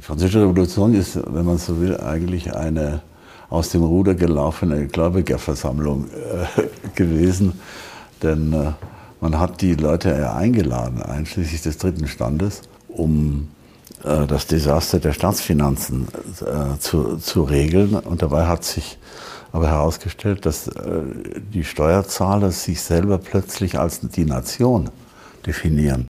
Die Französische Revolution ist, wenn man so will, eigentlich eine aus dem Ruder gelaufene Gläubigerversammlung äh, gewesen. Denn äh, man hat die Leute eingeladen, einschließlich des dritten Standes, um äh, das Desaster der Staatsfinanzen äh, zu, zu regeln. Und dabei hat sich aber herausgestellt, dass äh, die Steuerzahler sich selber plötzlich als die Nation definieren.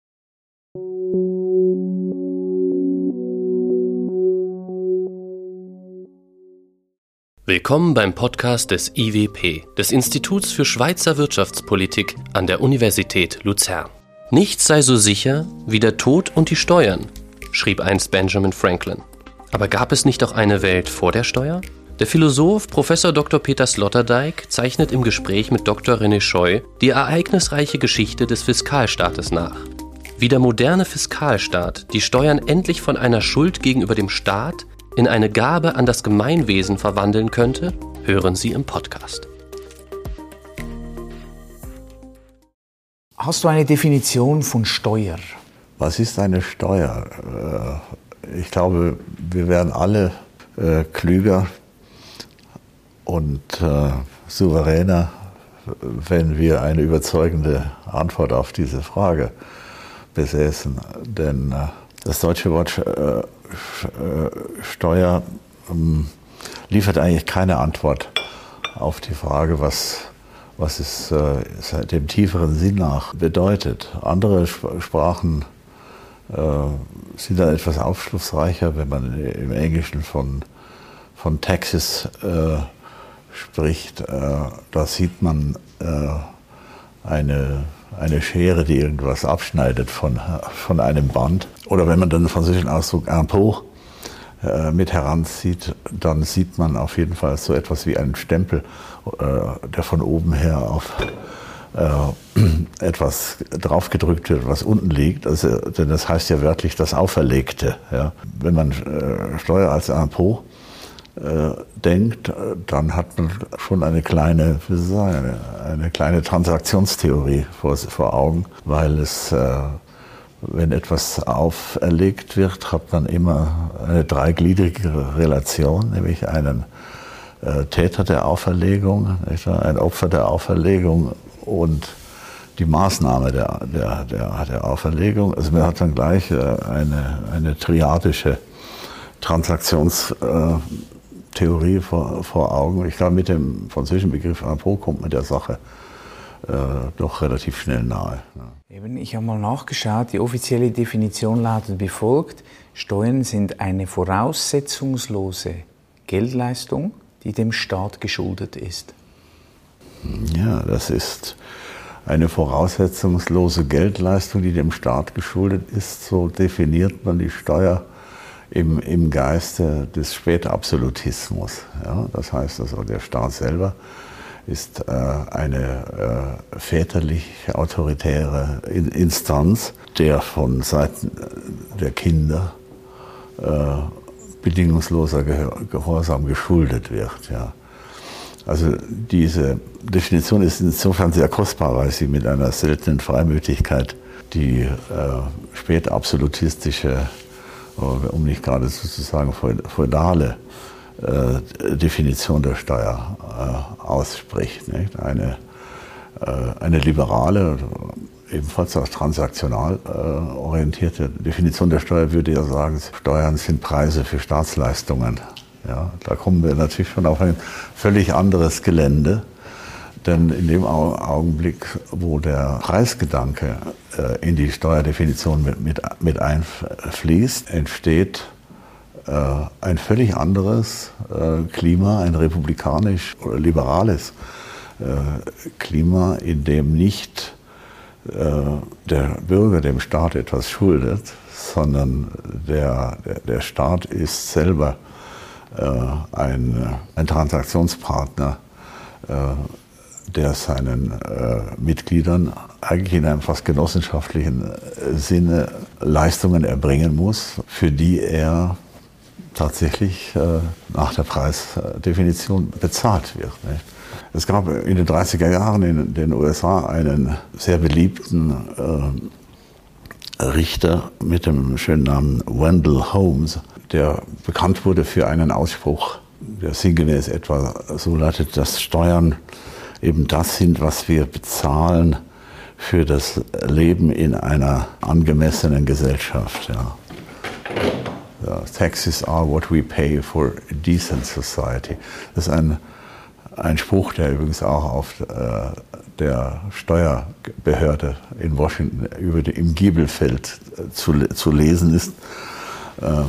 Willkommen beim Podcast des IWP, des Instituts für Schweizer Wirtschaftspolitik an der Universität Luzern. Nichts sei so sicher wie der Tod und die Steuern, schrieb einst Benjamin Franklin. Aber gab es nicht auch eine Welt vor der Steuer? Der Philosoph Prof. Dr. Peter Sloterdijk zeichnet im Gespräch mit Dr. René Scheu die ereignisreiche Geschichte des Fiskalstaates nach. Wie der moderne Fiskalstaat die Steuern endlich von einer Schuld gegenüber dem Staat in eine Gabe an das Gemeinwesen verwandeln könnte, hören Sie im Podcast. Hast du eine Definition von Steuer? Was ist eine Steuer? Äh, ich glaube, wir werden alle äh, klüger und äh, souveräner, wenn wir eine überzeugende Antwort auf diese Frage besäßen. Denn das deutsche Wort äh, Steuer ähm, liefert eigentlich keine Antwort auf die Frage, was, was es äh, dem tieferen Sinn nach bedeutet. Andere Sprachen äh, sind dann etwas aufschlussreicher, wenn man im Englischen von, von Taxes äh, spricht. Äh, da sieht man äh, eine eine Schere, die irgendwas abschneidet von, von einem Band. Oder wenn man den französischen Ausdruck impôt äh, mit heranzieht, dann sieht man auf jeden Fall so etwas wie einen Stempel, äh, der von oben her auf äh, etwas draufgedrückt wird, was unten liegt. Also, denn das heißt ja wörtlich das Auferlegte. Ja. Wenn man Steuer als Impôt denkt, dann hat man schon eine kleine, eine, eine kleine Transaktionstheorie vor, vor Augen, weil es, wenn etwas auferlegt wird, hat man immer eine dreigliedrige Relation, nämlich einen äh, Täter der Auferlegung, ein Opfer der Auferlegung und die Maßnahme der, der, der, der Auferlegung. Also man hat dann gleich eine, eine triadische Transaktions Theorie vor, vor Augen. Ich glaube, mit dem französischen Begriff Impôt kommt man der Sache äh, doch relativ schnell nahe. Eben, ich habe mal nachgeschaut, die offizielle Definition lautet wie folgt. Steuern sind eine voraussetzungslose Geldleistung, die dem Staat geschuldet ist. Ja, das ist eine voraussetzungslose Geldleistung, die dem Staat geschuldet ist. So definiert man die Steuer im, im Geiste des Spätabsolutismus. Ja? Das heißt also, der Staat selber ist äh, eine äh, väterlich-autoritäre Instanz, der von Seiten der Kinder äh, bedingungsloser Gehorsam geschuldet wird. Also diese Definition ist insofern sehr kostbar, weil sie mit einer seltenen Freimütigkeit die äh, spätabsolutistische um nicht gerade sozusagen feudale äh, Definition der Steuer äh, ausspricht. Nicht? Eine, äh, eine liberale, ebenfalls auch transaktional äh, orientierte Definition der Steuer würde ja sagen, Steuern sind Preise für Staatsleistungen. Ja, da kommen wir natürlich schon auf ein völlig anderes Gelände. Denn in dem Augenblick, wo der Preisgedanke äh, in die Steuerdefinition mit, mit, mit einfließt, entsteht äh, ein völlig anderes äh, Klima, ein republikanisch oder liberales Klima, in dem nicht der Bürger dem Staat etwas schuldet, sondern der, der, der Staat ist selber ein, ein Transaktionspartner der seinen äh, Mitgliedern eigentlich in einem fast genossenschaftlichen äh, Sinne Leistungen erbringen muss, für die er tatsächlich äh, nach der Preisdefinition bezahlt wird. Es gab in den 30er Jahren in den USA einen sehr beliebten äh, Richter mit dem schönen Namen Wendell Holmes, der bekannt wurde für einen Ausspruch, der sinngemäß etwa so lautet, dass Steuern eben das sind, was wir bezahlen für das Leben in einer angemessenen Gesellschaft. Ja. Uh, taxes are what we pay for a decent society. Das ist ein, ein Spruch, der übrigens auch auf äh, der Steuerbehörde in Washington über die, im Giebelfeld äh, zu, zu lesen ist. Äh,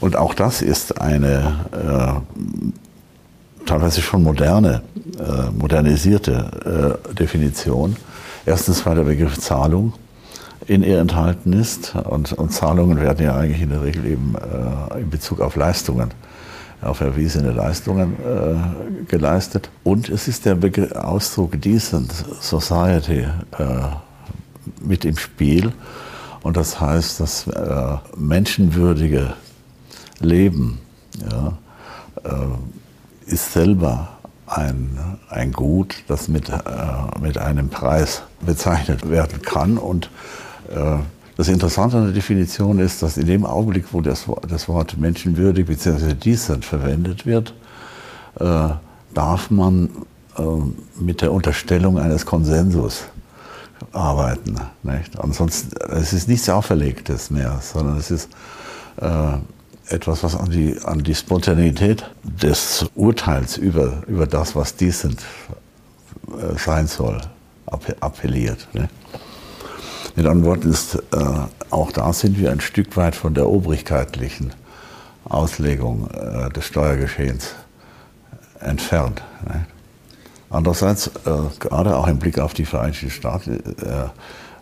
und auch das ist eine äh, teilweise schon moderne, modernisierte Definition. Erstens, weil der Begriff Zahlung in ihr enthalten ist. Und, und Zahlungen werden ja eigentlich in der Regel eben äh, in Bezug auf Leistungen, auf erwiesene Leistungen äh, geleistet. Und es ist der Begriff, Ausdruck Decent Society äh, mit im Spiel. Und das heißt, dass äh, menschenwürdige Leben ja, äh, ist selber ein, ein Gut, das mit, äh, mit einem Preis bezeichnet werden kann. Und das Interessante an der Definition ist, dass in dem Augenblick, wo das, das Wort menschenwürdig bzw. decent verwendet wird, äh, darf man äh, mit der Unterstellung eines Konsensus arbeiten. Nicht? Ansonsten, es ist nichts Auferlegtes mehr, sondern es ist äh, etwas, was an die, an die Spontaneität des Urteils über, über das, was decent äh, sein soll, appelliert. Nicht? Mit anderen Worten ist, äh, auch da sind wir ein Stück weit von der obrigkeitlichen Auslegung äh, des Steuergeschehens entfernt. Ne? Andererseits, äh, gerade auch im Blick auf die Vereinigten Staaten, äh,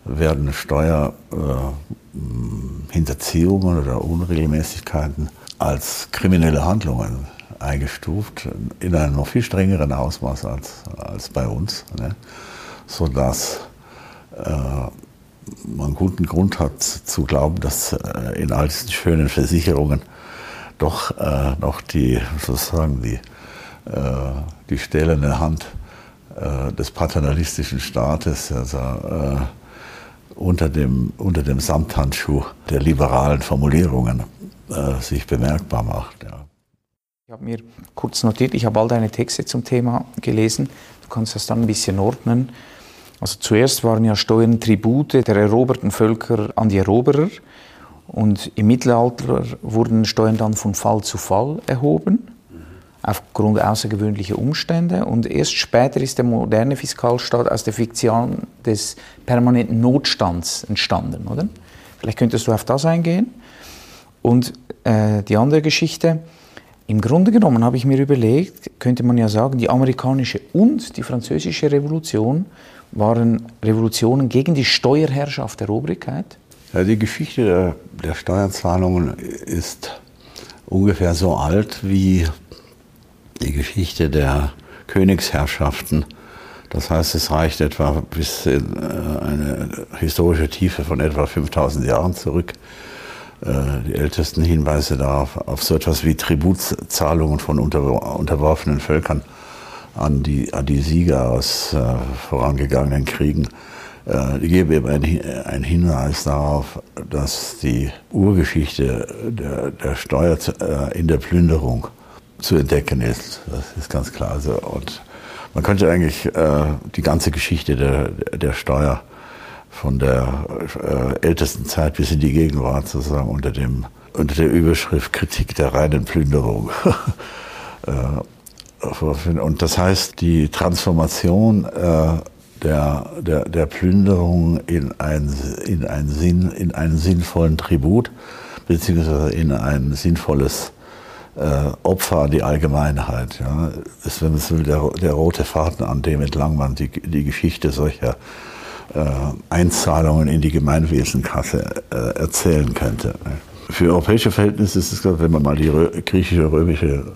werden Steuerhinterziehungen äh, oder Unregelmäßigkeiten als kriminelle Handlungen eingestuft, in einem noch viel strengeren Ausmaß als, als bei uns, ne? sodass äh, man guten Grund hat zu glauben, dass äh, in all diesen schönen Versicherungen doch äh, noch die sozusagen die, äh, die stählerne Hand äh, des paternalistischen Staates also, äh, unter, dem, unter dem Samthandschuh der liberalen Formulierungen äh, sich bemerkbar macht. Ja. Ich habe mir kurz notiert, ich habe all deine Texte zum Thema gelesen. Du kannst das dann ein bisschen ordnen. Also zuerst waren ja Steuern Tribute der eroberten Völker an die Eroberer und im Mittelalter wurden Steuern dann von Fall zu Fall erhoben aufgrund außergewöhnlicher Umstände und erst später ist der moderne Fiskalstaat aus der Fiktion des permanenten Notstands entstanden, oder? Vielleicht könntest du auf das eingehen. Und äh, die andere Geschichte, im Grunde genommen habe ich mir überlegt, könnte man ja sagen, die amerikanische und die französische Revolution waren Revolutionen gegen die Steuerherrschaft der Obrigkeit? Ja, die Geschichte der, der Steuerzahlungen ist ungefähr so alt wie die Geschichte der Königsherrschaften. Das heißt, es reicht etwa bis in äh, eine historische Tiefe von etwa 5000 Jahren zurück. Äh, die ältesten Hinweise darauf, auf so etwas wie Tributzahlungen von unterworfenen Völkern an die, an die Sieger aus äh, vorangegangenen Kriegen. Äh, die geben eben einen Hinweis darauf, dass die Urgeschichte der, der Steuer äh, in der Plünderung zu entdecken ist. Das ist ganz klar. Also, und man könnte eigentlich äh, die ganze Geschichte der, der Steuer von der äh, ältesten Zeit bis in die Gegenwart sozusagen unter dem unter der Überschrift Kritik der reinen Plünderung äh, und das heißt, die Transformation äh, der, der, der Plünderung in, ein, in, ein Sinn, in einen sinnvollen Tribut, beziehungsweise in ein sinnvolles äh, Opfer an die Allgemeinheit. Ja, ist, wenn man so will, der, der rote Faden, an dem entlang man die, die Geschichte solcher äh, Einzahlungen in die Gemeinwesenkasse äh, erzählen könnte. Für europäische Verhältnisse ist es, wenn man mal die griechische, römische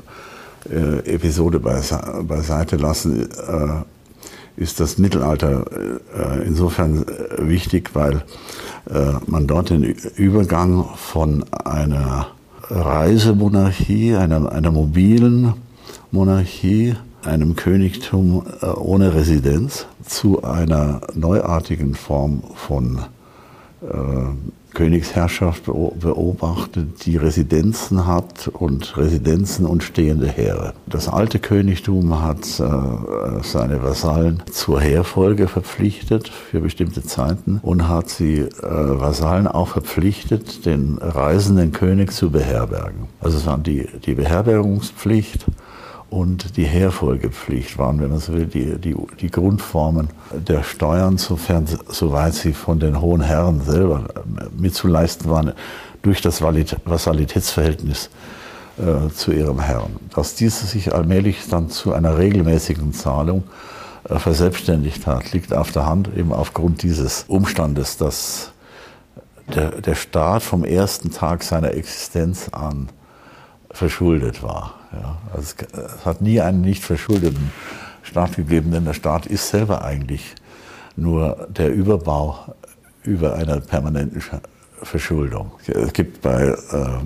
äh, Episode beiseite lassen, äh, ist das Mittelalter äh, insofern wichtig, weil man dort den Übergang von einer Reisemonarchie, einer, einer mobilen Monarchie, einem Königtum ohne Residenz zu einer neuartigen Form von Königsherrschaft beobachtet, die Residenzen hat und Residenzen und stehende Heere. Das alte Königtum hat äh, seine Vasallen zur Heerfolge verpflichtet für bestimmte Zeiten und hat sie äh, Vasallen auch verpflichtet, den reisenden König zu beherbergen. Also es waren die, die Beherbergungspflicht und die Heerfolgepflicht waren, wenn man so will, die, die, die Grundformen der Steuern, sofern, soweit sie von den hohen Herren selber äh, mitzuleisten waren, durch das Vassalitätsverhältnis äh, zu ihrem Herrn. Dass diese sich allmählich dann zu einer regelmäßigen Zahlung äh, verselbstständigt hat, liegt auf der Hand eben aufgrund dieses Umstandes, dass der, der Staat vom ersten Tag seiner Existenz an verschuldet war. Ja, also es hat nie einen nicht verschuldeten Staat gegeben, denn der Staat ist selber eigentlich nur der Überbau über einer permanenten Verschuldung. Es gibt bei äh,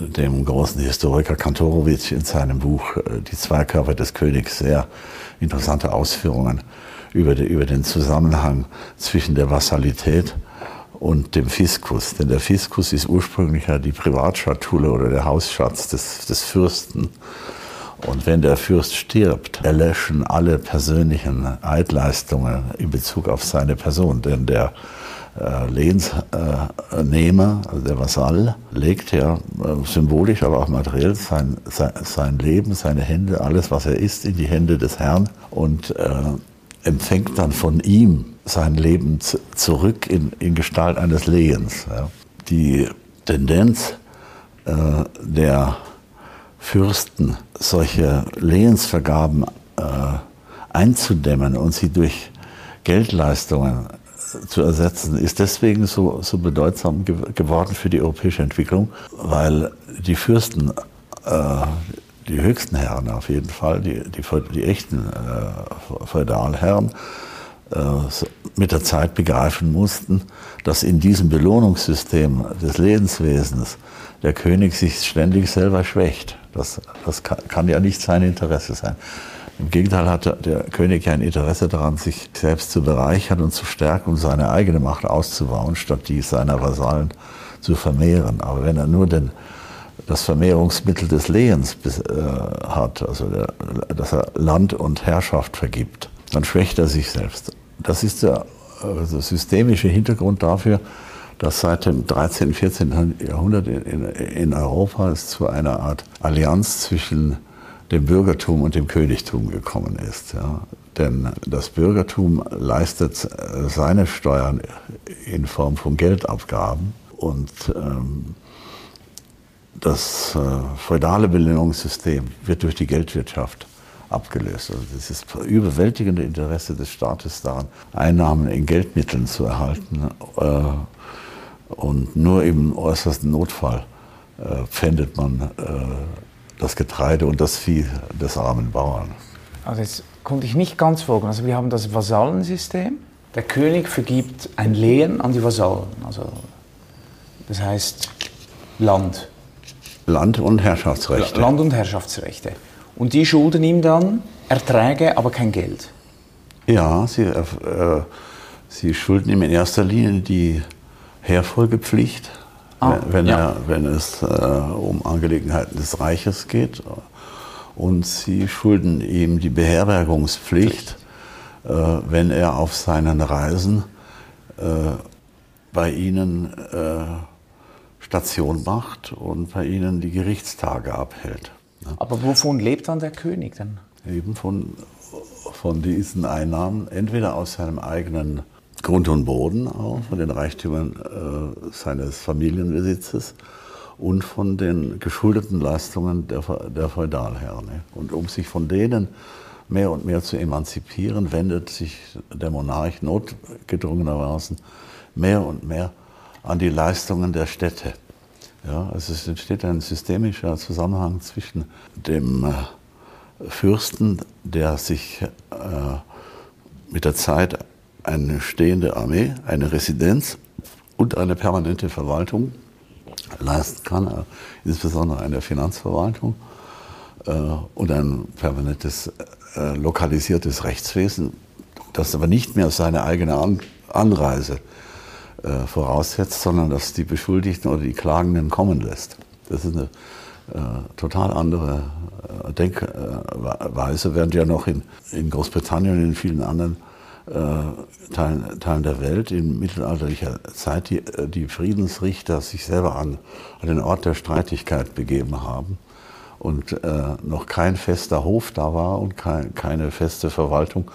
dem großen Historiker Kantorowitsch in seinem Buch äh, Die zwei Körper des Königs sehr interessante Ausführungen über, die, über den Zusammenhang zwischen der Vassalität und dem Fiskus. Denn der Fiskus ist ursprünglich ja die Privatschatulle oder der Hausschatz des, des Fürsten. Und wenn der Fürst stirbt, erlöschen alle persönlichen Eidleistungen in Bezug auf seine Person. Denn der äh, Lehnsnehmer, also der Vasall, legt ja äh, symbolisch, aber auch materiell sein, sein, sein, Leben, seine Hände, alles, was er ist, in die Hände des Herrn und äh, empfängt dann von ihm sein Leben zurück in, in Gestalt eines Lehens. Ja. Die Tendenz äh, der Fürsten, solche Lehensvergaben äh, einzudämmen und sie durch Geldleistungen zu ersetzen, ist deswegen so, so bedeutsam ge geworden für die europäische Entwicklung, weil die Fürsten, äh, die höchsten Herren auf jeden Fall, die, die, die echten äh, Feudalherren, äh, mit der Zeit begreifen mussten, dass in diesem Belohnungssystem des Lebenswesens der König sich ständig selber schwächt. Das, das kann, kann ja nicht sein Interesse sein. Im Gegenteil hat der König ja ein Interesse daran, sich selbst zu bereichern und zu stärken und seine eigene Macht auszubauen, statt die seiner Vasallen zu vermehren. Aber wenn er nur den, das Vermehrungsmittel des Lehens äh, hat, also der, dass er Land und Herrschaft vergibt, dann schwächt er sich selbst. Das ist der also systemische Hintergrund dafür, dass seit dem 13., 14. Jahrhundert in, in Europa es zu einer Art Allianz zwischen dem Bürgertum und dem Königtum gekommen ist. Ja. Denn das Bürgertum leistet seine Steuern in Form von Geldabgaben und ähm, das äh, feudale Belohnungssystem wird durch die Geldwirtschaft abgelöst. Also das ist das überwältigende Interesse des Staates daran, Einnahmen in Geldmitteln zu erhalten. Äh, und nur im äußersten Notfall äh, pfändet man äh, das Getreide und das Vieh des armen Bauern. Also jetzt konnte ich nicht ganz folgen. Also wir haben das Vasallensystem. Der König vergibt ein Lehen an die Vasallen. Also das heißt Land. Land und Herrschaftsrechte. Land und Herrschaftsrechte. Und die schulden ihm dann Erträge, aber kein Geld. Ja, sie, äh, sie schulden ihm in erster Linie die Herfolgepflicht, ah, wenn, ja. er, wenn es äh, um Angelegenheiten des Reiches geht. Und sie schulden ihm die Beherbergungspflicht, äh, wenn er auf seinen Reisen äh, bei ihnen äh, Station macht und bei ihnen die Gerichtstage abhält. Aber wovon lebt dann der König dann? Eben von, von diesen Einnahmen, entweder aus seinem eigenen Grund und Boden auch, von den Reichtümern äh, seines Familienbesitzes und von den geschuldeten Leistungen der, der Feudalherren. Und um sich von denen mehr und mehr zu emanzipieren, wendet sich der Monarch notgedrungenermaßen mehr und mehr an die Leistungen der Städte. Ja, also es entsteht ein systemischer Zusammenhang zwischen dem äh, Fürsten, der sich äh, mit der Zeit eine stehende Armee, eine Residenz und eine permanente Verwaltung leisten kann, äh, insbesondere eine Finanzverwaltung und ein permanentes lokalisiertes Rechtswesen, das aber nicht mehr seine eigene An Anreise äh, voraussetzt, sondern dass die Beschuldigten oder die Klagenden kommen lässt. Das ist eine äh, total andere äh, Denkweise, während ja noch in, in Großbritannien und in vielen anderen äh, Teilen, Teilen der Welt in mittelalterlicher Zeit die, äh, die Friedensrichter sich selber an, an den Ort der Streitigkeit begeben haben und äh, noch kein fester Hof da war und kein, keine feste Verwaltung,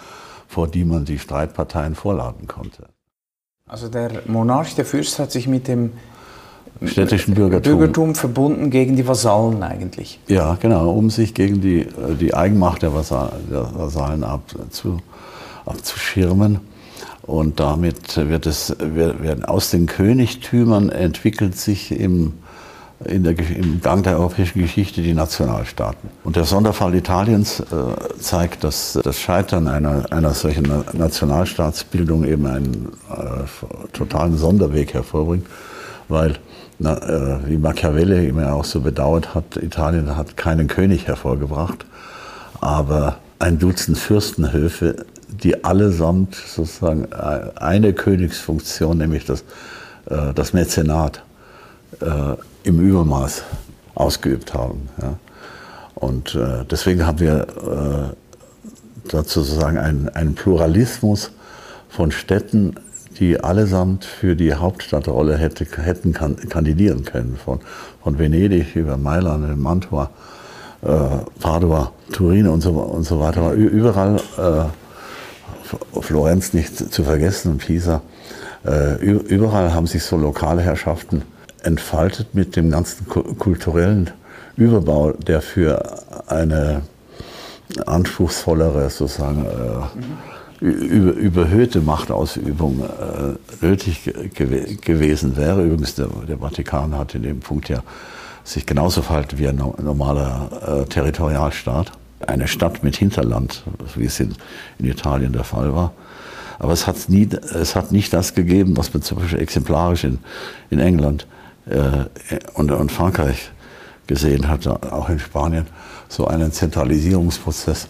vor die man die Streitparteien vorladen konnte. Also der Monarch, der Fürst, hat sich mit dem städtischen Bürgertum. Bürgertum verbunden gegen die Vasallen eigentlich. Ja, genau, um sich gegen die, äh, die Eigenmacht der, Vasal, der Vasallen abzu, abzuschirmen. Und damit wird es, werden aus den Königtümern entwickelt sich im in der, im Gang der europäischen Geschichte die Nationalstaaten. Und der Sonderfall Italiens äh, zeigt, dass das Scheitern einer, einer solchen Nationalstaatsbildung eben einen äh, totalen Sonderweg hervorbringt, weil, na, äh, wie Machiavelli immer auch so bedauert hat, Italien hat keinen König hervorgebracht, aber ein Dutzend Fürstenhöfe, die allesamt sozusagen äh, eine Königsfunktion, nämlich das, äh, das Mäzenat, äh, im Übermaß ausgeübt haben. Ja. Und äh, deswegen haben wir äh, dazu sozusagen einen, einen Pluralismus von Städten, die allesamt für die Hauptstadtrolle hätte, hätten kandidieren können. Von, von Venedig über Mailand, Mantua, äh, Padua, Turin und so, und so weiter. Überall, äh, Florenz nicht zu vergessen und Pisa, äh, überall haben sich so lokale Herrschaften entfaltet mit dem ganzen kulturellen Überbau, der für eine anspruchsvollere, sozusagen äh, über, überhöhte Machtausübung äh, nötig gew gewesen wäre. Übrigens, der, der, Vatikan hat in dem Punkt ja sich genauso verhalten wie ein normaler äh, Territorialstaat. Eine Stadt mit Hinterland, wie es in, in Italien der Fall war. Aber es hat, nie, es hat nicht das gegeben, was man zum Beispiel exemplarisch in, in England und, und Frankreich gesehen hat, auch in Spanien, so einen Zentralisierungsprozess,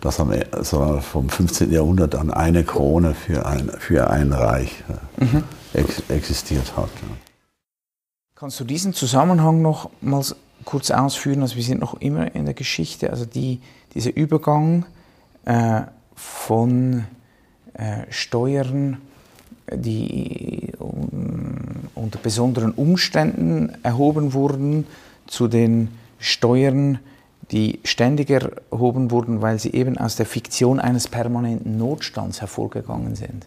dass am, so vom 15. Jahrhundert an eine Krone für ein, für ein Reich äh, mhm. ex, existiert hat. Kannst du diesen Zusammenhang noch mal kurz ausführen? Also wir sind noch immer in der Geschichte, also die, dieser Übergang äh, von äh, Steuern die unter besonderen Umständen erhoben wurden, zu den Steuern, die ständig erhoben wurden, weil sie eben aus der Fiktion eines permanenten Notstands hervorgegangen sind.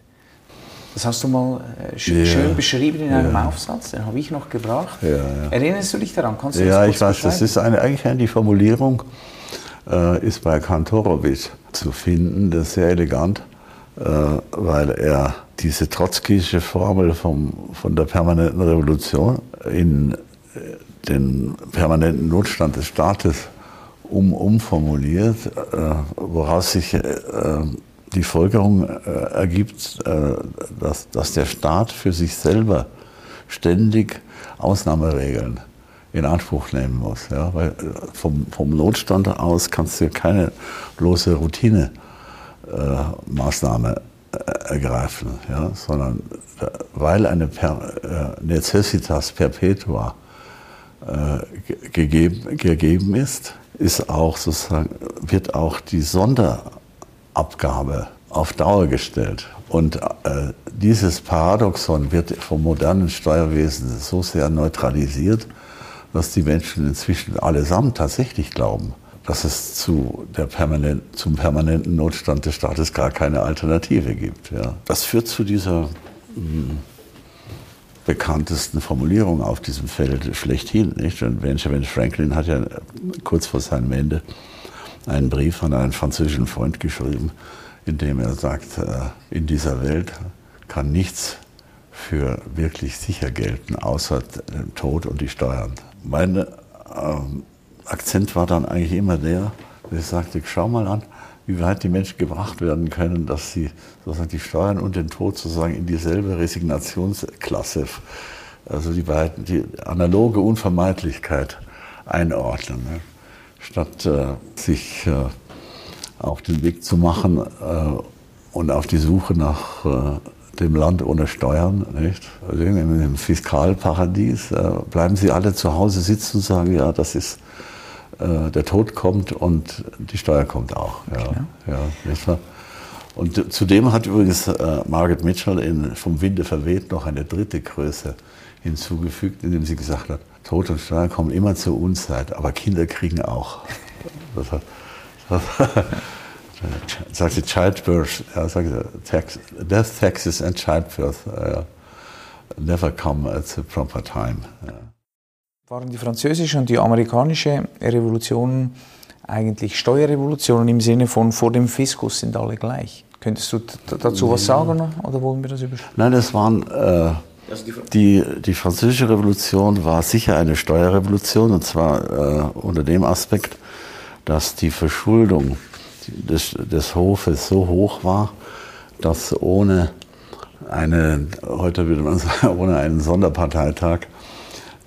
Das hast du mal äh, sch ja, schön beschrieben in einem ja. Aufsatz, den habe ich noch gebracht. Ja, Erinnerst du dich daran? Kannst du ja, ich weiß, das ist eine, eigentlich die Formulierung, äh, ist bei Kantorowitsch zu finden, das ist sehr elegant. Äh, weil er diese trotzkische Formel vom, von der permanenten Revolution in äh, den permanenten Notstand des Staates um, umformuliert, äh, woraus sich die Folgerung ergibt, dass, dass der Staat für sich selber ständig Ausnahmeregeln in Anspruch nehmen muss. Ja? Weil vom, vom Notstand aus kannst du keine bloße Routine Maßnahme äh, ergreifen, ja, sondern äh, weil eine per, Necessitas perpetua gegeben, gegeben ist, ist auch sozusagen, wird auch die Sonderabgabe auf Dauer gestellt. Und äh, dieses Paradoxon wird vom modernen Steuerwesen so sehr neutralisiert, dass die Menschen inzwischen allesamt tatsächlich glauben, dass es zu der permanent, zum permanenten Notstand des Staates gar keine Alternative gibt. Ja. Das führt zu dieser mh, hm, bekanntesten Formulierung auf diesem Feld schlechthin. Nicht? Und Benjamin Franklin hat ja kurz vor seinem Ende einen Brief an einen französischen Freund geschrieben, in dem er sagt, äh, in dieser Welt kann nichts für wirklich sicher gelten, außer dem Tod und die Steuern. Meine ähm, Akzent war dann eigentlich immer der, dass ich sagte, schau mal an, wie weit die Menschen gebracht werden können, dass sie sozusagen die Steuern und den Tod sozusagen in dieselbe Resignationsklasse, also die beiden, die analoge Unvermeidlichkeit einordnen. Ne? Statt äh, sich äh, auf den Weg zu machen äh, und auf die Suche nach, äh, dem Land ohne Steuern, nicht? Also in einem Fiskalparadies äh, bleiben sie alle zu Hause sitzen und sagen, ja, das ist, äh, der Tod kommt und die Steuer kommt auch. Ja, ja, nicht wahr? Und zudem hat übrigens äh, Margaret Mitchell in Vom Winde verweht noch eine dritte Größe hinzugefügt, indem sie gesagt hat, Tod und Steuer kommen immer zur Unzeit, aber Kinder kriegen auch. Das, das, sagte Childbirth, ja, sagte tax, Death taxes and childbirth uh, never come at the proper time. Ja. Waren die französische und die amerikanische Revolution eigentlich Steuerrevolutionen im Sinne von vor dem Fiskus sind alle gleich? Könntest du dazu was sagen oder wollen wir das überspringen? Nein, das waren äh, die, die französische Revolution war sicher eine Steuerrevolution und zwar äh, unter dem Aspekt, dass die Verschuldung des, des Hofes so hoch war, dass ohne eine, heute würde man sagen, ohne einen Sonderparteitag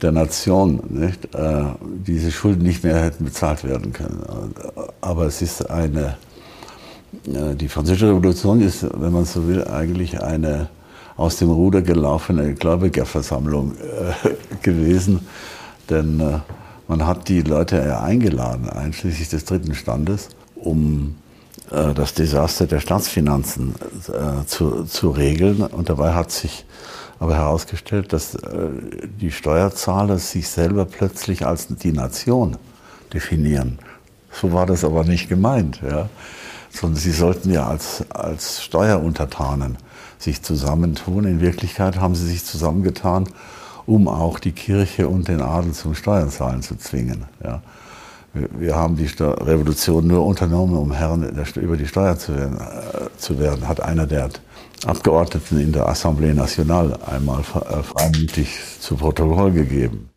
der Nation nicht, äh, diese Schulden nicht mehr hätten bezahlt werden können. Aber es ist eine, äh, die Französische Revolution ist, wenn man so will, eigentlich eine aus dem Ruder gelaufene Gläubigerversammlung äh, gewesen. Denn man hat die Leute eingeladen, einschließlich des dritten Standes, um das Desaster der Staatsfinanzen zu, zu regeln. Und dabei hat sich aber herausgestellt, dass äh, die Steuerzahler sich selber plötzlich als die Nation definieren. So war das aber nicht gemeint, ja. sondern sie sollten ja als, als Steueruntertanen sich zusammentun. In Wirklichkeit haben sie sich zusammengetan, um auch die Kirche und den Adel zum Steuerzahlen zu zwingen. Ja. Wir haben die Revolution nur unternommen, um Herren über die Steuer zu werden, äh, zu werden hat einer der Abgeordneten in der Assemblée Nationale einmal äh, freimütig zu Protokoll gegeben.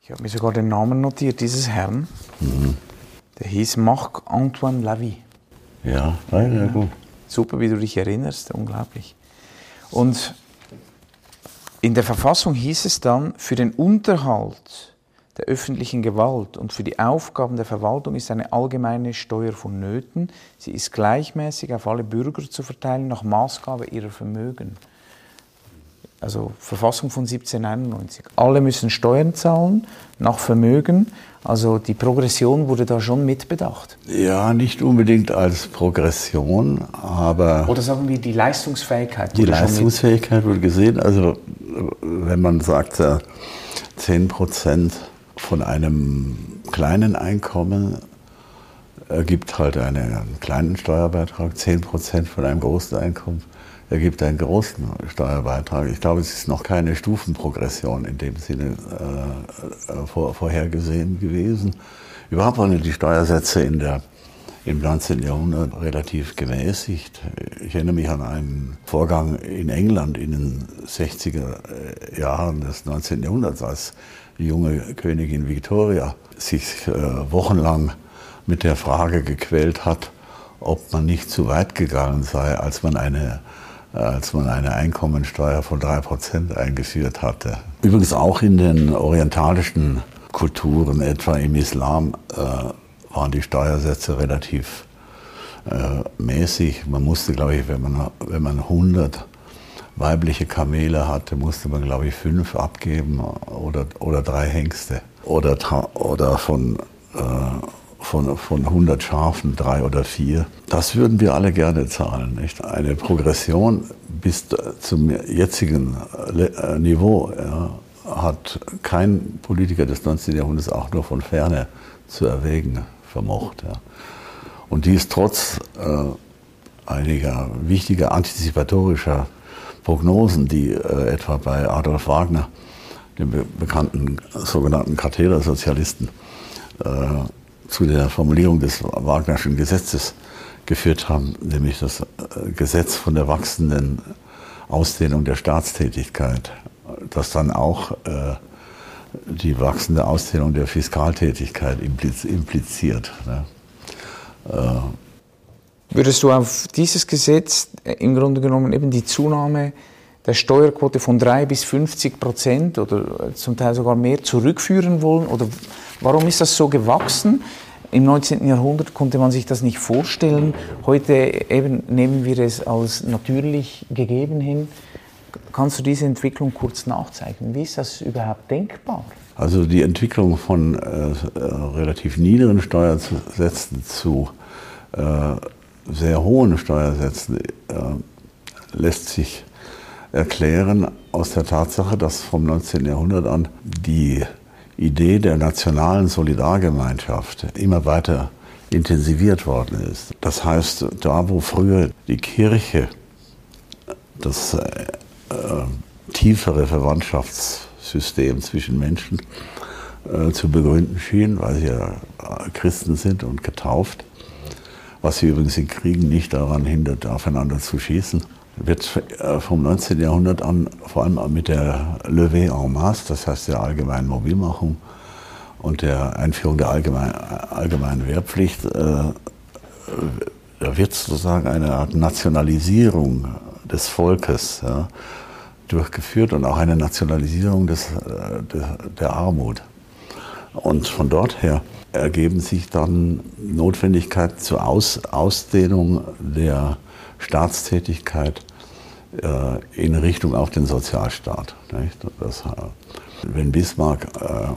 Ich habe mir sogar den Namen notiert, dieses Herrn. Mhm. Der hieß Marc-Antoine Lavie. Ja, ja, ja, gut. Super, wie du dich erinnerst, unglaublich. Und in der Verfassung hieß es dann, für den Unterhalt der öffentlichen Gewalt und für die Aufgaben der Verwaltung ist eine allgemeine Steuer vonnöten. Sie ist gleichmäßig auf alle Bürger zu verteilen nach Maßgabe ihrer Vermögen. Also Verfassung von 1791. Alle müssen Steuern zahlen nach Vermögen. Also die Progression wurde da schon mitbedacht. Ja, nicht unbedingt als Progression, aber. Oder sagen wir die Leistungsfähigkeit. Die Leistungsfähigkeit wurde gesehen. Also wenn man sagt, 10 Prozent von einem kleinen Einkommen ergibt halt einen kleinen Steuerbeitrag, 10 Prozent von einem großen Einkommen ergibt einen großen Steuerbeitrag. Ich glaube, es ist noch keine Stufenprogression in dem Sinne äh, äh vor, vorhergesehen gewesen. Überhaupt waren die Steuersätze in der, im 19. Jahrhundert relativ gemäßigt. Ich erinnere mich an einen Vorgang in England in den 60er äh, Jahren des 19. Jahrhunderts, als die junge Königin Victoria sich äh, wochenlang mit der Frage gequält hat, ob man nicht zu weit gegangen sei, als man eine, äh, als man eine Einkommensteuer von drei Prozent eingeführt hatte. Übrigens auch in den orientalischen Kulturen, etwa im Islam, äh, waren die Steuersätze relativ äh, mäßig. Man musste, glaube ich, wenn man, wenn man 100 weibliche Kamele hatte, musste man, glaube ich, fünf abgeben oder, oder drei Hengste. Oder, oder von, äh, von, von 100 Schafen drei oder vier. Das würden wir alle gerne zahlen. Nicht? Eine Progression bis zum jetzigen äh, Niveau ja, hat kein Politiker des 19. Jahrhunderts auch nur von ferne zu erwägen vermocht. Ja. Und dies trotz äh, einiger wichtiger antizipatorischer Prognosen, die äh, etwa bei Adolf Wagner, dem be bekannten sogenannten Kathedersozialisten, äh, zu der Formulierung des Wagnerschen Gesetzes geführt haben, nämlich das äh, Gesetz von der wachsenden Ausdehnung der Staatstätigkeit, das dann auch äh, die wachsende Ausdehnung der Fiskaltätigkeit impliziert. Ne? Äh, Würdest du auf dieses Gesetz äh, im Grunde genommen eben die Zunahme der Steuerquote von 3 bis 50 Prozent oder äh, zum Teil sogar mehr zurückführen wollen? Oder warum ist das so gewachsen? Im 19. Jahrhundert konnte man sich das nicht vorstellen. Heute eben nehmen wir es als natürlich gegeben hin. Kannst du diese Entwicklung kurz nachzeichnen? Wie ist das überhaupt denkbar? Also die Entwicklung von äh, relativ niedrigen Steuersätzen zu äh, sehr hohen Steuersätzen äh, lässt sich erklären aus der Tatsache, dass vom 19. Jahrhundert an die Idee der nationalen Solidargemeinschaft immer weiter intensiviert worden ist. Das heißt, da wo früher die Kirche das äh, äh, tiefere Verwandtschaftssystem zwischen Menschen äh, zu begründen schien, weil sie ja Christen sind und getauft, was sie übrigens in Kriegen nicht daran hindert, aufeinander zu schießen, wird äh, vom 19. Jahrhundert an vor allem mit der Levée en masse, das heißt der allgemeinen Mobilmachung und der Einführung der allgemeinen, allgemeinen Wehrpflicht, äh, da wird sozusagen eine Art Nationalisierung des Volkes ja, durchgeführt und auch eine Nationalisierung des, äh, der, der Armut. Und von dort her ergeben sich dann Notwendigkeiten zur Aus, Ausdehnung der Staatstätigkeit äh, in Richtung auf den Sozialstaat. Das, äh, wenn Bismarck äh,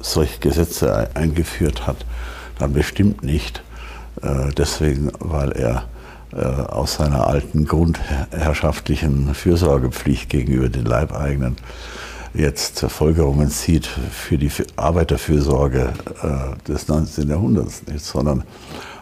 solche Gesetze eingeführt hat, dann bestimmt nicht deswegen, weil er aus seiner alten grundherrschaftlichen Fürsorgepflicht gegenüber den Leibeigenen jetzt Folgerungen zieht für die Arbeiterfürsorge des 19. Jahrhunderts, nicht, sondern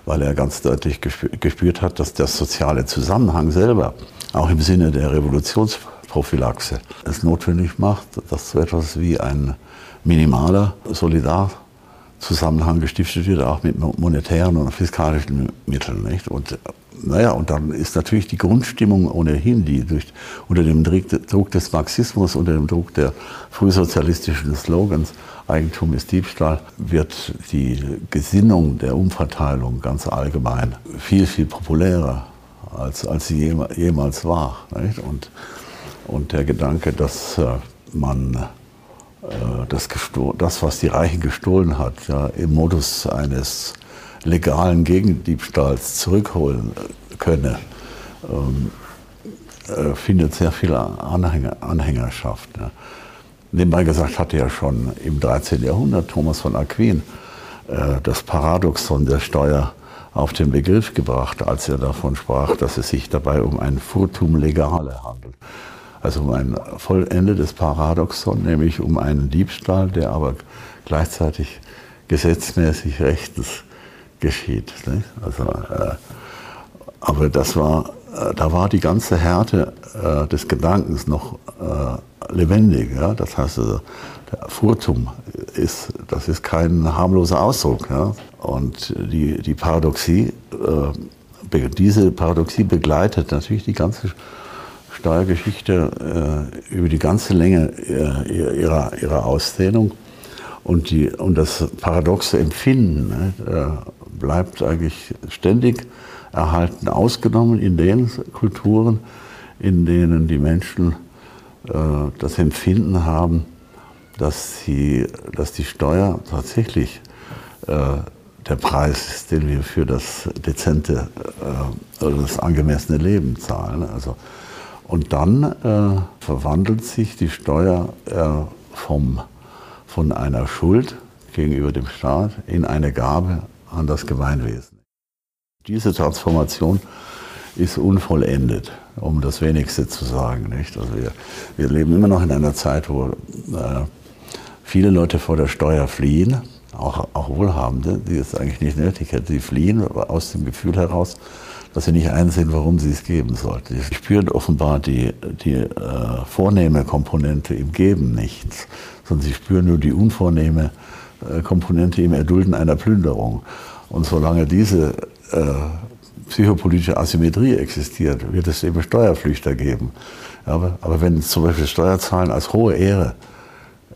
weil er ganz deutlich gespürt hat, dass der soziale Zusammenhang selber, auch im Sinne der Revolutionsprophylaxe, es notwendig macht, dass so etwas wie ein minimaler Solidarzusammenhang gestiftet wird, auch mit monetären und fiskalischen Mitteln. Nicht? Und naja, und dann ist natürlich die Grundstimmung ohnehin, die durch, unter dem Druck des Marxismus, unter dem Druck der frühsozialistischen Slogans, Eigentum ist Diebstahl, wird die Gesinnung der Umverteilung ganz allgemein viel, viel populärer, als, als sie jemals war. Nicht? Und, und der Gedanke, dass äh, man äh, das, das, was die Reichen gestohlen hat, ja, im Modus eines legalen Gegendiebstahls zurückholen könne, ähm, äh, findet sehr viel Anhänger, Anhängerschaft. Ja. Nebenbei gesagt hatte ja schon im 13. Jahrhundert Thomas von Aquin äh, das Paradoxon der Steuer auf den Begriff gebracht, als er davon sprach, dass es sich dabei um ein Furtum legale handelt. Also um ein vollendetes Paradoxon, nämlich um einen Diebstahl, der aber gleichzeitig gesetzmäßig rechtens geschieht. Also, äh, aber das war, äh, da war die ganze Härte äh, des Gedankens noch lebendig. Das heißt, also, der Furtum ist, das ist kein harmloser Ausdruck. Und die, die Paradoxie, diese Paradoxie begleitet natürlich die ganze Steuergeschichte über die ganze Länge ihrer, ihrer Ausdehnung. Und, die, und das paradoxe Empfinden ne, bleibt eigentlich ständig erhalten, ausgenommen in den Kulturen, in denen die Menschen äh, das Empfinden haben, dass, sie, dass die Steuer tatsächlich äh, der Preis ist, den wir für das dezente äh, oder das angemessene Leben zahlen. Also, und dann verwandelt sich die Steuer vom, von einer Schuld gegenüber dem Staat in eine Gabe an das Gemeinwesen. Diese Transformation ist unvollendet, um das Wenigste zu sagen. Nicht? Also wir, wir leben immer noch in einer Zeit, wo äh, viele Leute vor der Steuer fliehen, auch, auch Wohlhabende, die es eigentlich nicht nötig hätten. Sie fliehen aus dem Gefühl heraus, dass sie nicht einsehen, warum sie es geben sollten. Sie spüren offenbar die, die äh, vornehme Komponente im Geben nichts, sondern sie spüren nur die unvornehme Komponente im Erdulden einer Plünderung. Und solange diese äh, psychopolitische Asymmetrie existiert, wird es eben Steuerflüchter geben. Aber, aber wenn zum Beispiel Steuerzahlen als hohe Ehre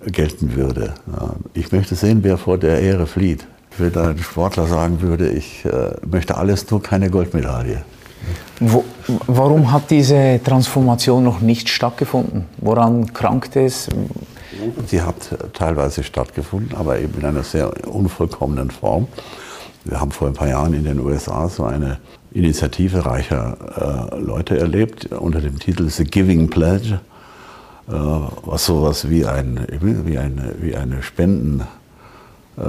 gelten würde, ja, ich möchte sehen, wer vor der Ehre flieht. Wenn ein Sportler sagen würde, ich äh, möchte alles, nur keine Goldmedaille. Wo, warum hat diese Transformation noch nicht stattgefunden? Woran krankt es? Sie hat teilweise stattgefunden, aber eben in einer sehr unvollkommenen Form. Wir haben vor ein paar Jahren in den USA so eine Initiative reicher äh, Leute erlebt unter dem Titel The Giving Pledge, äh, was sowas wie, ein, wie, eine, wie eine Spenden, äh,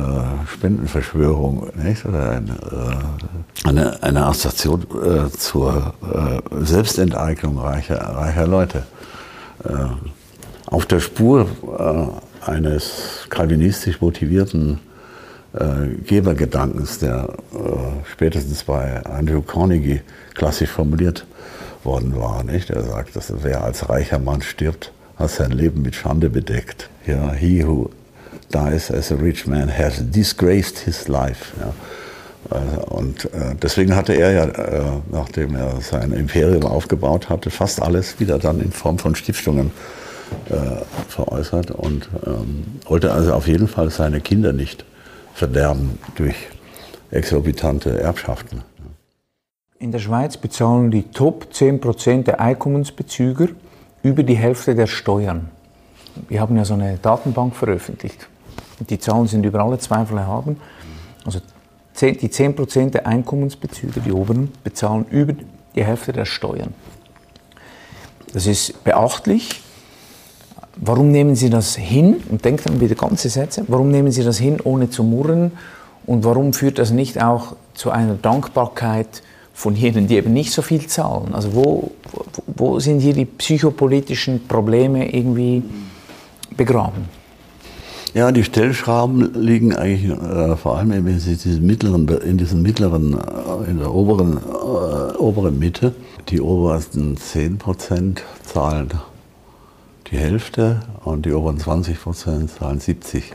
Spendenverschwörung nicht? oder ein, äh, eine, eine Assoziation äh, zur äh, Selbstenteignung reicher, reicher Leute. Auf der Spur eines kalvinistisch motivierten äh, Gebergedankens, der äh, spätestens bei Andrew Carnegie klassisch formuliert worden war. Nicht? Er sagt, dass wer als reicher Mann stirbt, hat sein Leben mit Schande bedeckt. Ja, he who dies as a rich man has disgraced his life. Ja. Und äh, deswegen hatte er ja, äh, nachdem er sein Imperium aufgebaut hatte, fast alles wieder dann in Form von Stiftungen äh, veräußert und ähm, wollte also auf jeden Fall seine Kinder nicht verderben durch exorbitante Erbschaften. In der Schweiz bezahlen die Top 10% der Einkommensbezüger über die Hälfte der Steuern. Wir haben ja so eine Datenbank veröffentlicht. Die Zahlen sind über alle Zweifel erhaben. Also die 10% der Einkommensbezüger, die oberen, bezahlen über die Hälfte der Steuern. Das ist beachtlich. Warum nehmen Sie das hin? Und denkt dann wieder ganze Sätze. Warum nehmen Sie das hin, ohne zu murren? Und warum führt das nicht auch zu einer Dankbarkeit von jenen, die eben nicht so viel zahlen? Also wo, wo sind hier die psychopolitischen Probleme irgendwie begraben? Ja, die Stellschrauben liegen eigentlich äh, vor allem in diesem mittleren, in diesem mittleren, äh, in der oberen, äh, oberen Mitte. Die obersten 10 Prozent zahlen die Hälfte und die oberen 20 Prozent zahlen 70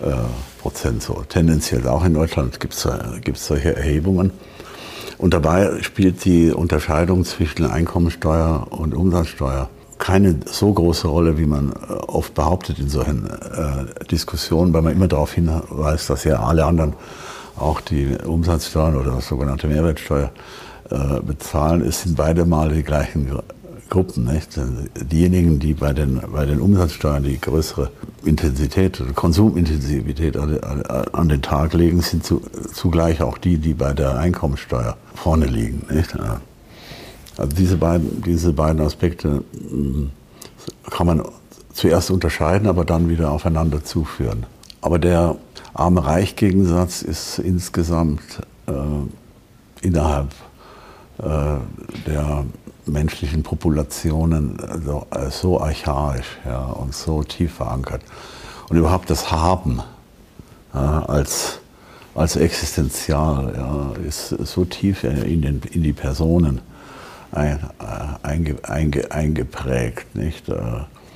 äh, Prozent so. Tendenziell auch in Deutschland gibt es solche Erhebungen. Und dabei spielt die Unterscheidung zwischen Einkommensteuer und Umsatzsteuer keine so große Rolle, wie man äh, oft behauptet in solchen äh, Diskussionen, weil man immer darauf hinweist, dass ja alle anderen auch die Umsatzsteuern oder sogenannte Mehrwertsteuer äh, bezahlen. Es sind beide mal die gleichen Gruppen. Nicht? Diejenigen, die bei den, bei den Umsatzsteuern die größere Intensität, Konsumintensivität an, an den Tag legen, sind zu, zugleich auch die, die bei der Einkommensteuer vorne liegen. Nicht? Also diese beiden, diese beiden Aspekte hm, kann man zuerst unterscheiden, aber dann wieder aufeinander zuführen. Aber der Arme-Reich-Gegensatz ist insgesamt äh, innerhalb äh, der menschlichen Populationen so, äh, so archaisch ja, und so tief verankert. Und überhaupt das Haben ja, als, als existenzial ja, ist so tief in, den, in die Personen ein, äh, einge, einge, eingeprägt, nicht? Äh,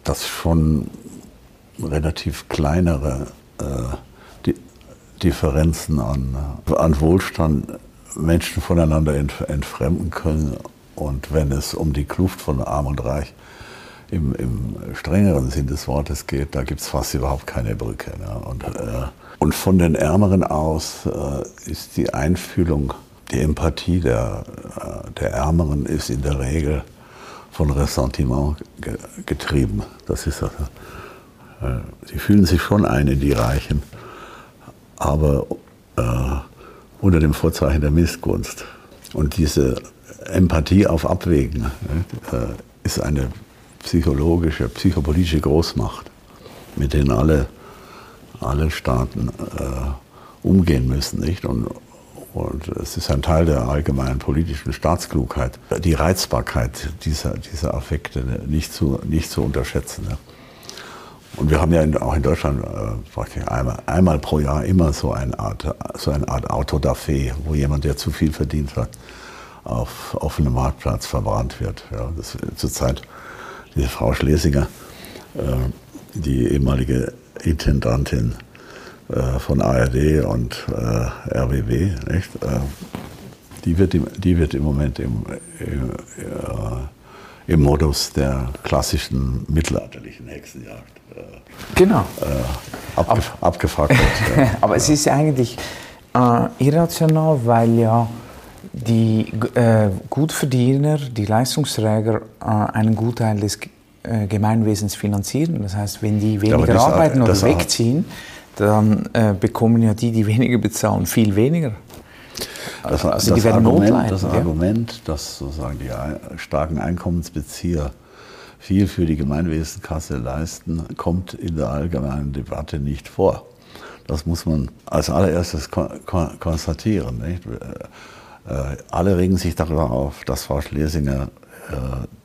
dass schon relativ kleinere äh, Differenzen an, an Wohlstand Menschen voneinander entfremden können und wenn es um die Kluft von Arm und Reich im, im strengeren Sinn des Wortes geht, da gibt es fast überhaupt keine Brücke. Ne? Und, äh, und von den Ärmeren aus äh, ist die Einfühlung, die Empathie der, äh, der Ärmeren ist in der Regel von Ressentiment ge getrieben. Das ist also, äh, sie fühlen sich schon ein in die Reichen, aber äh, unter dem Vorzeichen der Missgunst. Und diese Empathie auf Abwägen äh, ist eine psychologische, psychopolitische Großmacht, mit denen alle, alle Staaten äh, umgehen müssen. Nicht? Und, und es ist ein Teil der allgemeinen politischen Staatsklugheit, die Reizbarkeit dieser, dieser Affekte nicht zu, nicht zu unterschätzen. Ne? Und wir haben ja in, auch in Deutschland äh, einmal, einmal, pro Jahr immer so eine Art, so eine Art Autodafé, wo jemand, der zu viel verdient hat, auf offenem Marktplatz verbrannt wird. Ja, das zurzeit diese Frau Schlesinger, äh, die ehemalige Intendantin äh, von ARD und äh, RBB, nicht? Äh, die, wird im, die wird im Moment im, im, äh, im Modus der klassischen mittelalterlichen Hexenjagd genau. abgef aber, abgefackelt. ja. aber es ist eigentlich irrational, weil ja die äh, Gutverdiener, die Leistungsträger, äh, einen Gutteil des äh, Gemeinwesens finanzieren. Das heißt, wenn die weniger ja, arbeiten oder wegziehen, dann äh, bekommen ja die, die weniger bezahlen, viel weniger. Das, also das, Argument, das ja? Argument, dass sozusagen die starken Einkommensbezieher viel für die Gemeinwesenkasse leisten, kommt in der allgemeinen Debatte nicht vor. Das muss man als allererstes konstatieren. Nicht? Äh, alle regen sich darüber auf, dass Frau Schlesinger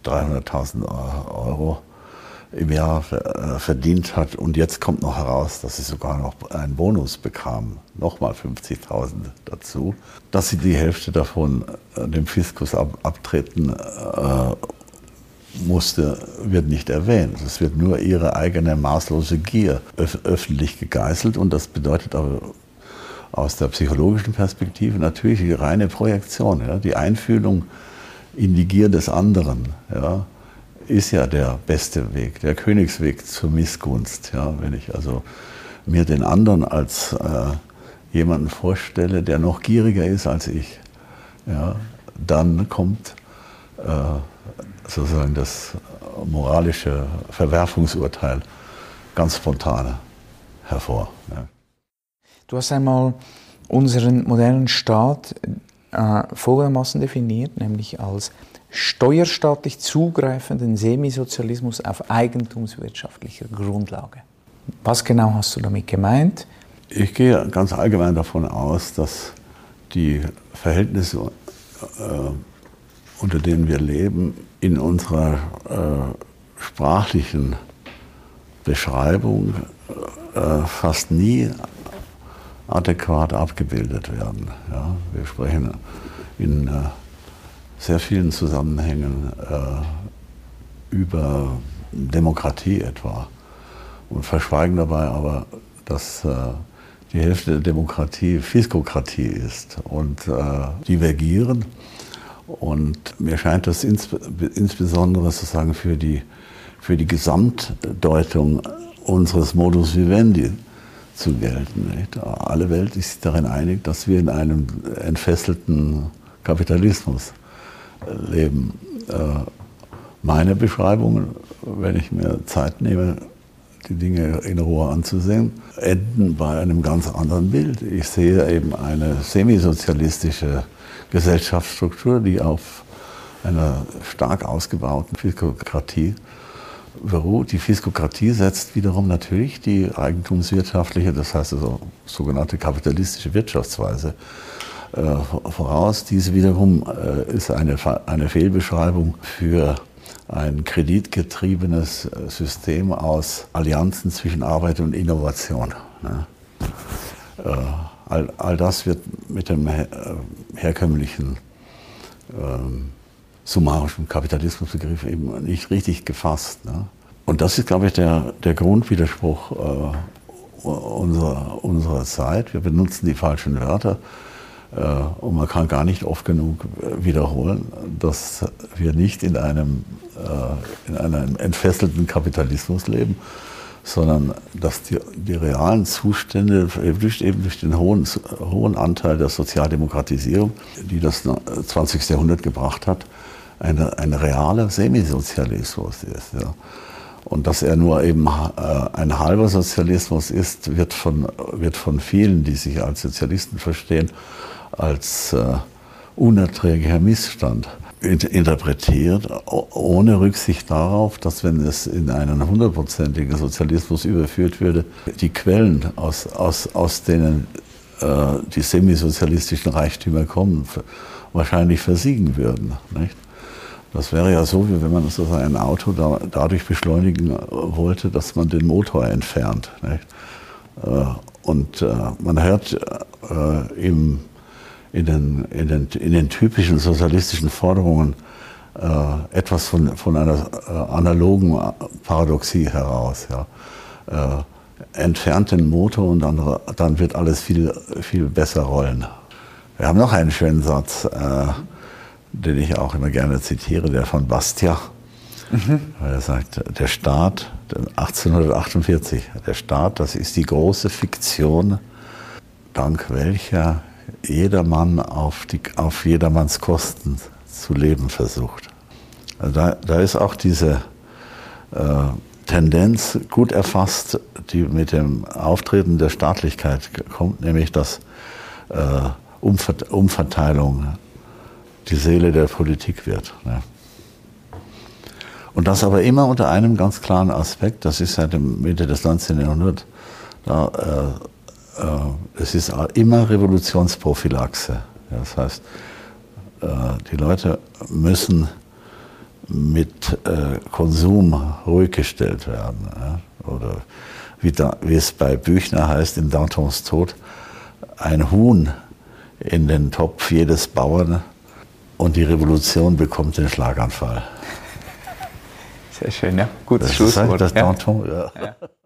300.000 äh, Euro im Jahr äh, verdient hat. Und jetzt kommt noch heraus, dass sie sogar noch einen Bonus bekam, nochmal 50.000 dazu, dass sie die Hälfte davon dem Fiskus abtreten musste, wird nicht erwähnt. Es wird nur ihre eigene maßlose Gier öffentlich gegeißelt und das bedeutet aber aus der psychologischen Perspektive natürlich die reine Projektion, ja, die Einfühlung in die Gier des anderen, ja, ist ja der beste Weg, der Königsweg zur Missgunst. Ja, wenn ich also mir den anderen als äh, jemanden vorstelle, der noch gieriger ist als ich, ja, dann kommt äh, sozusagen das moralische Verwerfungsurteil ganz spontan hervor. Ja. Du hast einmal unseren modernen Staat äh, folgendermaßen definiert, nämlich als steuerstaatlich zugreifenden Semisozialismus auf eigentumswirtschaftlicher Grundlage. Was genau hast du damit gemeint? Ich gehe ganz allgemein davon aus, dass die Verhältnisse, äh, unter denen wir leben, in unserer äh, sprachlichen Beschreibung äh, fast nie adäquat abgebildet werden. Ja, wir sprechen in äh, sehr vielen Zusammenhängen äh, über Demokratie etwa und verschweigen dabei aber, dass äh, die Hälfte der Demokratie Fiskokratie ist und äh, divergieren. Und mir scheint das ins, insbesondere sozusagen für die, für die Gesamtdeutung unseres Modus vivendi zu gelten. Nicht? Alle Welt ist sich darin einig, dass wir in einem entfesselten Kapitalismus äh, leben. Äh, meine Beschreibungen, wenn ich mir Zeit nehme, die Dinge in Ruhe anzusehen, enden bei einem ganz anderen Bild. Ich sehe eben eine semisozialistische Gesellschaftsstruktur, die auf einer stark ausgebauten Fiskokratie Die Fiskokratie setzt wiederum natürlich die eigentumswirtschaftliche, das heißt also sogenannte kapitalistische Wirtschaftsweise äh, voraus. Diese wiederum äh, ist eine, eine Fehlbeschreibung für ein kreditgetriebenes äh, System aus Allianzen zwischen Arbeit und Innovation. Ne? Äh, all, all das wird mit dem her äh, herkömmlichen ähm, summarischen Kapitalismusbegriff eben nicht richtig gefasst. Ne? Und das ist, glaube ich, der, der Grundwiderspruch äh, unserer, unserer Zeit. Wir benutzen die falschen Wörter äh, und man kann gar nicht oft genug wiederholen, dass wir nicht in einem, äh, in einem entfesselten Kapitalismus leben, sondern dass die, die realen Zustände eben durch den hohen, hohen Anteil der Sozialdemokratisierung, die das 20. Jahrhundert gebracht hat, eine, ein realer Semisozialismus ist. Ja. Und dass er nur eben äh, ein halber Sozialismus ist, wird von, wird von vielen, die sich als Sozialisten verstehen, als äh, unerträglicher Missstand interpretiert, ohne Rücksicht darauf, dass wenn es in einen hundertprozentigen Sozialismus überführt würde, die Quellen, aus, aus, aus denen äh, die semisozialistischen Reichtümer kommen, wahrscheinlich versiegen würden. Nicht? Das wäre ja so, wie wenn man sozusagen ein Auto da, dadurch beschleunigen wollte, dass man den Motor entfernt. Äh, und äh, man hört äh, im, in, den, in, den, in den typischen sozialistischen Forderungen etwas von, von einer analogen Paradoxie heraus. Ja. Entfernt den Motor und dann, dann wird alles viel, viel besser rollen. Wir haben noch einen schönen Satz den ich auch immer gerne zitiere, der von Bastia. Mhm. Weil er sagt, der Staat, 1848, der Staat, das ist die große Fiktion, dank welcher jedermann auf, die, auf jedermanns Kosten zu leben versucht. Also da, da ist auch diese, Tendenz gut erfasst, die mit dem Auftreten der Staatlichkeit kommt, nämlich dass äh, Umverteilung die Seele der Politik wird. Ne? Und das aber immer unter einem ganz klaren Aspekt, das ist seit der Mitte des 19. Jahrhunderts, da, äh, äh, es ist immer Revolutionsprophylaxe. Ja, das heißt, äh, die Leute müssen mit äh, Konsum ruhig gestellt werden. Ja? Oder wie, da, wie, es bei Büchner heißt, in Dantons Tod, ein Huhn in den Topf jedes Bauern und die Revolution bekommt den Schlaganfall. Sehr schön, ja. Gutes das Schlusswort. Ist das ja. Danton, ja. ja.